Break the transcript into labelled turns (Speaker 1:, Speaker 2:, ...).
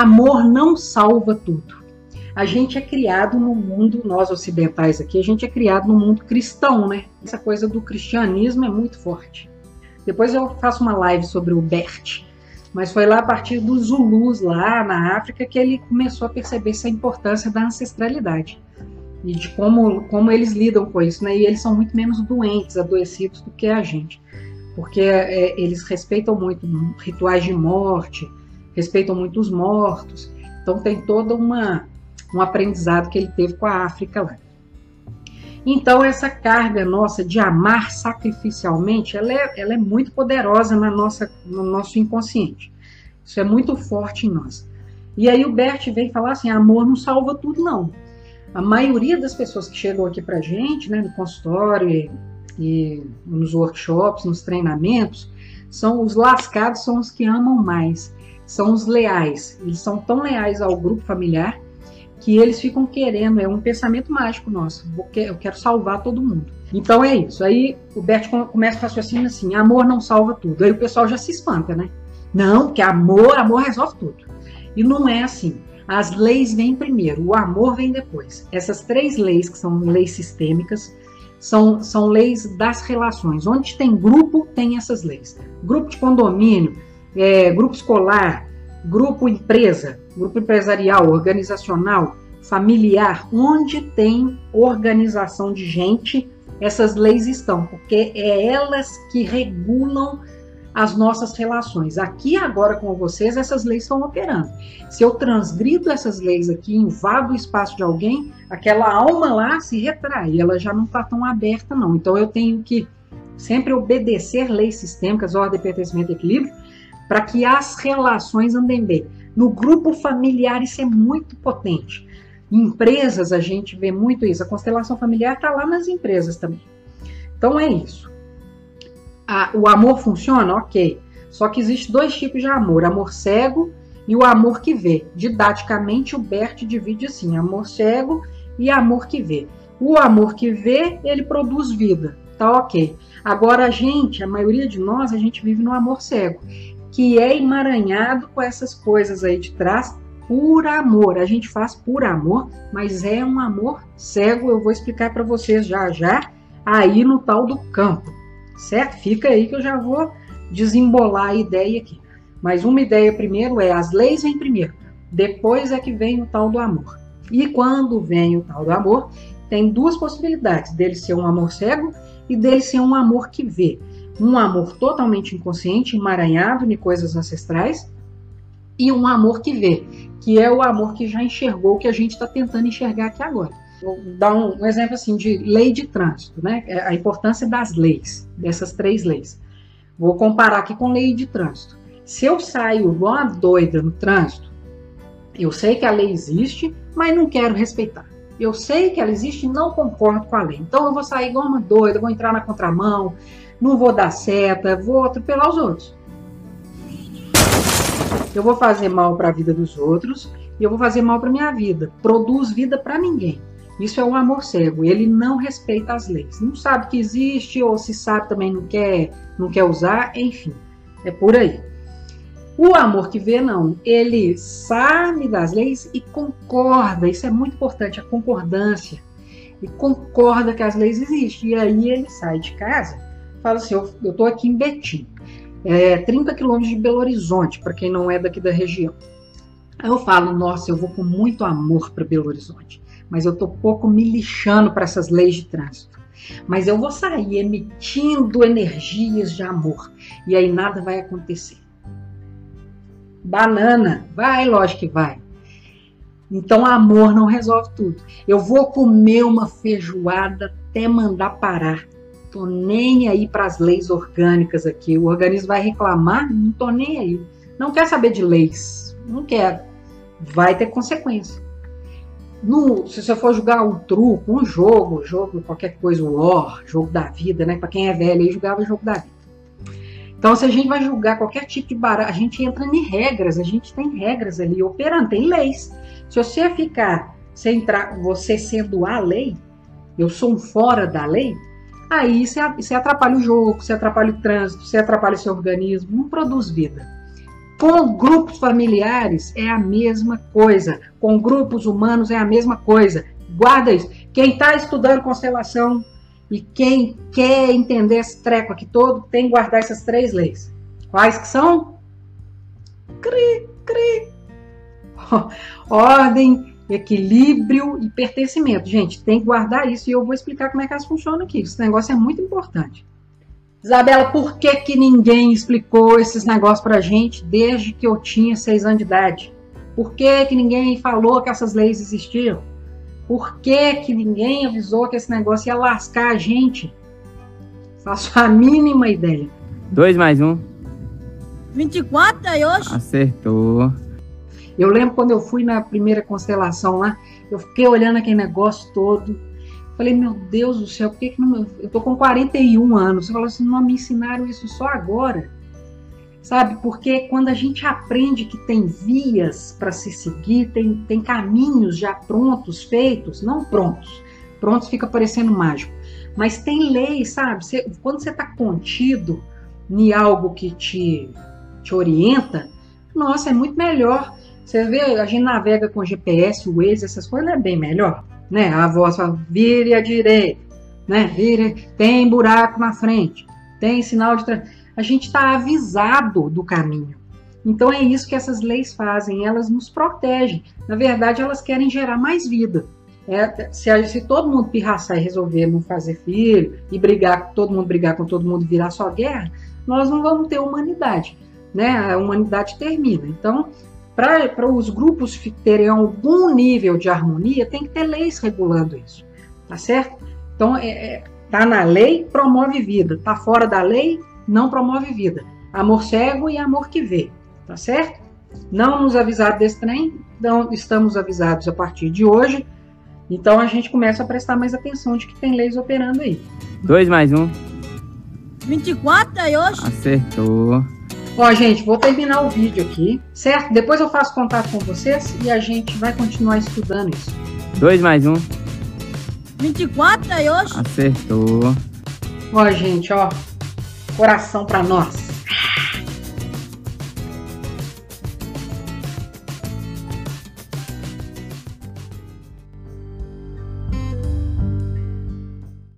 Speaker 1: amor não salva tudo. A gente é criado no mundo, nós ocidentais aqui, a gente é criado no mundo cristão, né? Essa coisa do cristianismo é muito forte. Depois eu faço uma live sobre o Bert, mas foi lá a partir dos Zulus, lá na África, que ele começou a perceber essa importância da ancestralidade e de como, como eles lidam com isso, né? E eles são muito menos doentes, adoecidos do que a gente, porque é, eles respeitam muito rituais de morte, respeitam muito os mortos, então tem toda uma um aprendizado que ele teve com a África lá. Então essa carga nossa de amar sacrificialmente, ela é, ela é muito poderosa na nossa, no nosso inconsciente. Isso é muito forte em nós. E aí o Bert vem falar assim, amor não salva tudo não. A maioria das pessoas que chegam aqui para gente, né, no consultório e, e nos workshops, nos treinamentos, são os lascados, são os que amam mais, são os leais. Eles são tão leais ao grupo familiar que eles ficam querendo, é um pensamento mágico nosso, eu quero salvar todo mundo. Então é isso. Aí o Bert começa a raciocinar assim: amor não salva tudo. Aí o pessoal já se espanta, né? Não, que amor, amor resolve tudo. E não é assim. As leis vêm primeiro, o amor vem depois. Essas três leis, que são leis sistêmicas, são, são leis das relações. Onde tem grupo, tem essas leis. Grupo de condomínio, é, grupo escolar, grupo empresa, grupo empresarial, organizacional, familiar, onde tem organização de gente, essas leis estão, porque é elas que regulam as nossas relações. Aqui agora com vocês, essas leis estão operando. Se eu transgrido essas leis aqui, invado o espaço de alguém, aquela alma lá se retrai, ela já não está tão aberta não. Então eu tenho que sempre obedecer leis sistêmicas, ordem, pertencimento e equilíbrio, para que as relações andem bem. No grupo familiar, isso é muito potente. Em empresas, a gente vê muito isso. A constelação familiar está lá nas empresas também. Então, é isso. o amor funciona? Ok. Só que existe dois tipos de amor: amor cego e o amor que vê. Didaticamente, o Bert divide assim: amor cego e amor que vê. O amor que vê, ele produz vida. Tá ok. Agora, a gente, a maioria de nós, a gente vive no amor cego que é emaranhado com essas coisas aí de trás por amor. A gente faz por amor, mas é um amor cego. Eu vou explicar para vocês já já aí no tal do campo, certo? Fica aí que eu já vou desembolar a ideia aqui. Mas uma ideia primeiro é as leis vêm primeiro, depois é que vem o tal do amor. E quando vem o tal do amor, tem duas possibilidades: dele ser um amor cego e dele ser um amor que vê um amor totalmente inconsciente, emaranhado em coisas ancestrais, e um amor que vê, que é o amor que já enxergou que a gente está tentando enxergar aqui agora. Vou dar um, um, exemplo assim de lei de trânsito, né? É a importância das leis, dessas três leis. Vou comparar aqui com lei de trânsito. Se eu saio igual uma doida no trânsito, eu sei que a lei existe, mas não quero respeitar. Eu sei que ela existe e não concordo com a lei. Então eu vou sair igual uma doida, vou entrar na contramão, não vou dar seta, vou atropelar os outros. Eu vou fazer mal para a vida dos outros e eu vou fazer mal para minha vida. Produz vida para ninguém. Isso é um amor cego. Ele não respeita as leis. Não sabe que existe ou se sabe também não quer, não quer usar. Enfim, é por aí. O amor que vê não, ele sabe das leis e concorda. Isso é muito importante, a concordância. E concorda que as leis existem. E aí ele sai de casa fala assim: eu, tô aqui em Betim, é 30 quilômetros de Belo Horizonte, para quem não é daqui da região. Aí eu falo: nossa, eu vou com muito amor para Belo Horizonte, mas eu tô pouco me lixando para essas leis de trânsito. Mas eu vou sair emitindo energias de amor e aí nada vai acontecer. Banana, vai, lógico que vai. Então, amor não resolve tudo. Eu vou comer uma feijoada até mandar parar tô nem aí para as leis orgânicas aqui. O organismo vai reclamar, não tô nem aí. Não quer saber de leis, não quero. Vai ter consequência. No, se você for jogar um truco, um jogo, jogo qualquer coisa, o War, jogo da vida, né? Para quem é velho aí jogava jogo da vida. Então, se a gente vai julgar qualquer tipo de barato, a gente entra em regras, a gente tem regras ali operando, tem leis. Se você ficar, você entrar, você sendo a lei, eu sou um fora da lei, aí você, atrapalha o jogo, você atrapalha o trânsito, você atrapalha o seu organismo, não produz vida. Com grupos familiares é a mesma coisa. Com grupos humanos é a mesma coisa. Guarda isso. Quem está estudando constelação e quem quer entender esse treco aqui todo tem que guardar essas três leis. Quais que são? Cri, cri. Ordem, equilíbrio e pertencimento. Gente, tem que guardar isso e eu vou explicar como é que elas funcionam aqui. Esse negócio é muito importante. Isabela, por que, que ninguém explicou esses negócios pra gente desde que eu tinha seis anos de idade? Por que, que ninguém falou que essas leis existiam? Por que, que ninguém avisou que esse negócio ia lascar a gente? Faço a mínima ideia.
Speaker 2: Dois mais um.
Speaker 3: 24, Yoshi?
Speaker 2: Acertou.
Speaker 1: Eu lembro quando eu fui na primeira constelação lá, eu fiquei olhando aquele negócio todo. Falei, meu Deus do céu, por que, que não. Eu tô com 41 anos. Você falou assim, não me ensinaram isso só agora. Sabe? Porque quando a gente aprende que tem vias para se seguir, tem, tem caminhos já prontos, feitos, não prontos. Prontos fica parecendo mágico. Mas tem leis, sabe? Quando você está contido em algo que te, te orienta, nossa, é muito melhor. Você vê, a gente navega com GPS, Waze, essas coisas, é bem melhor né? A voz fala, vire à direita, né? Vire, tem buraco na frente, tem sinal de a gente está avisado do caminho. Então é isso que essas leis fazem, elas nos protegem. Na verdade, elas querem gerar mais vida. É, se, se, todo mundo pirraçar e resolver não fazer filho e brigar, todo mundo brigar com todo mundo virar só guerra, nós não vamos ter humanidade, né? A humanidade termina. Então, para os grupos terem algum nível de harmonia, tem que ter leis regulando isso, tá certo? Então, é, é, tá na lei, promove vida. Tá fora da lei, não promove vida. Amor cego e amor que vê, tá certo? Não nos avisaram desse trem, então estamos avisados a partir de hoje. Então a gente começa a prestar mais atenção de que tem leis operando aí.
Speaker 2: Dois mais um.
Speaker 3: 24, Yoshi?
Speaker 2: Acertou.
Speaker 1: Ó, gente, vou terminar o vídeo aqui, certo? Depois eu faço contato com vocês e a gente vai continuar estudando isso.
Speaker 2: Dois mais um.
Speaker 3: 24, Yoshi?
Speaker 2: Acertou.
Speaker 1: Ó, gente, ó. Coração para nós.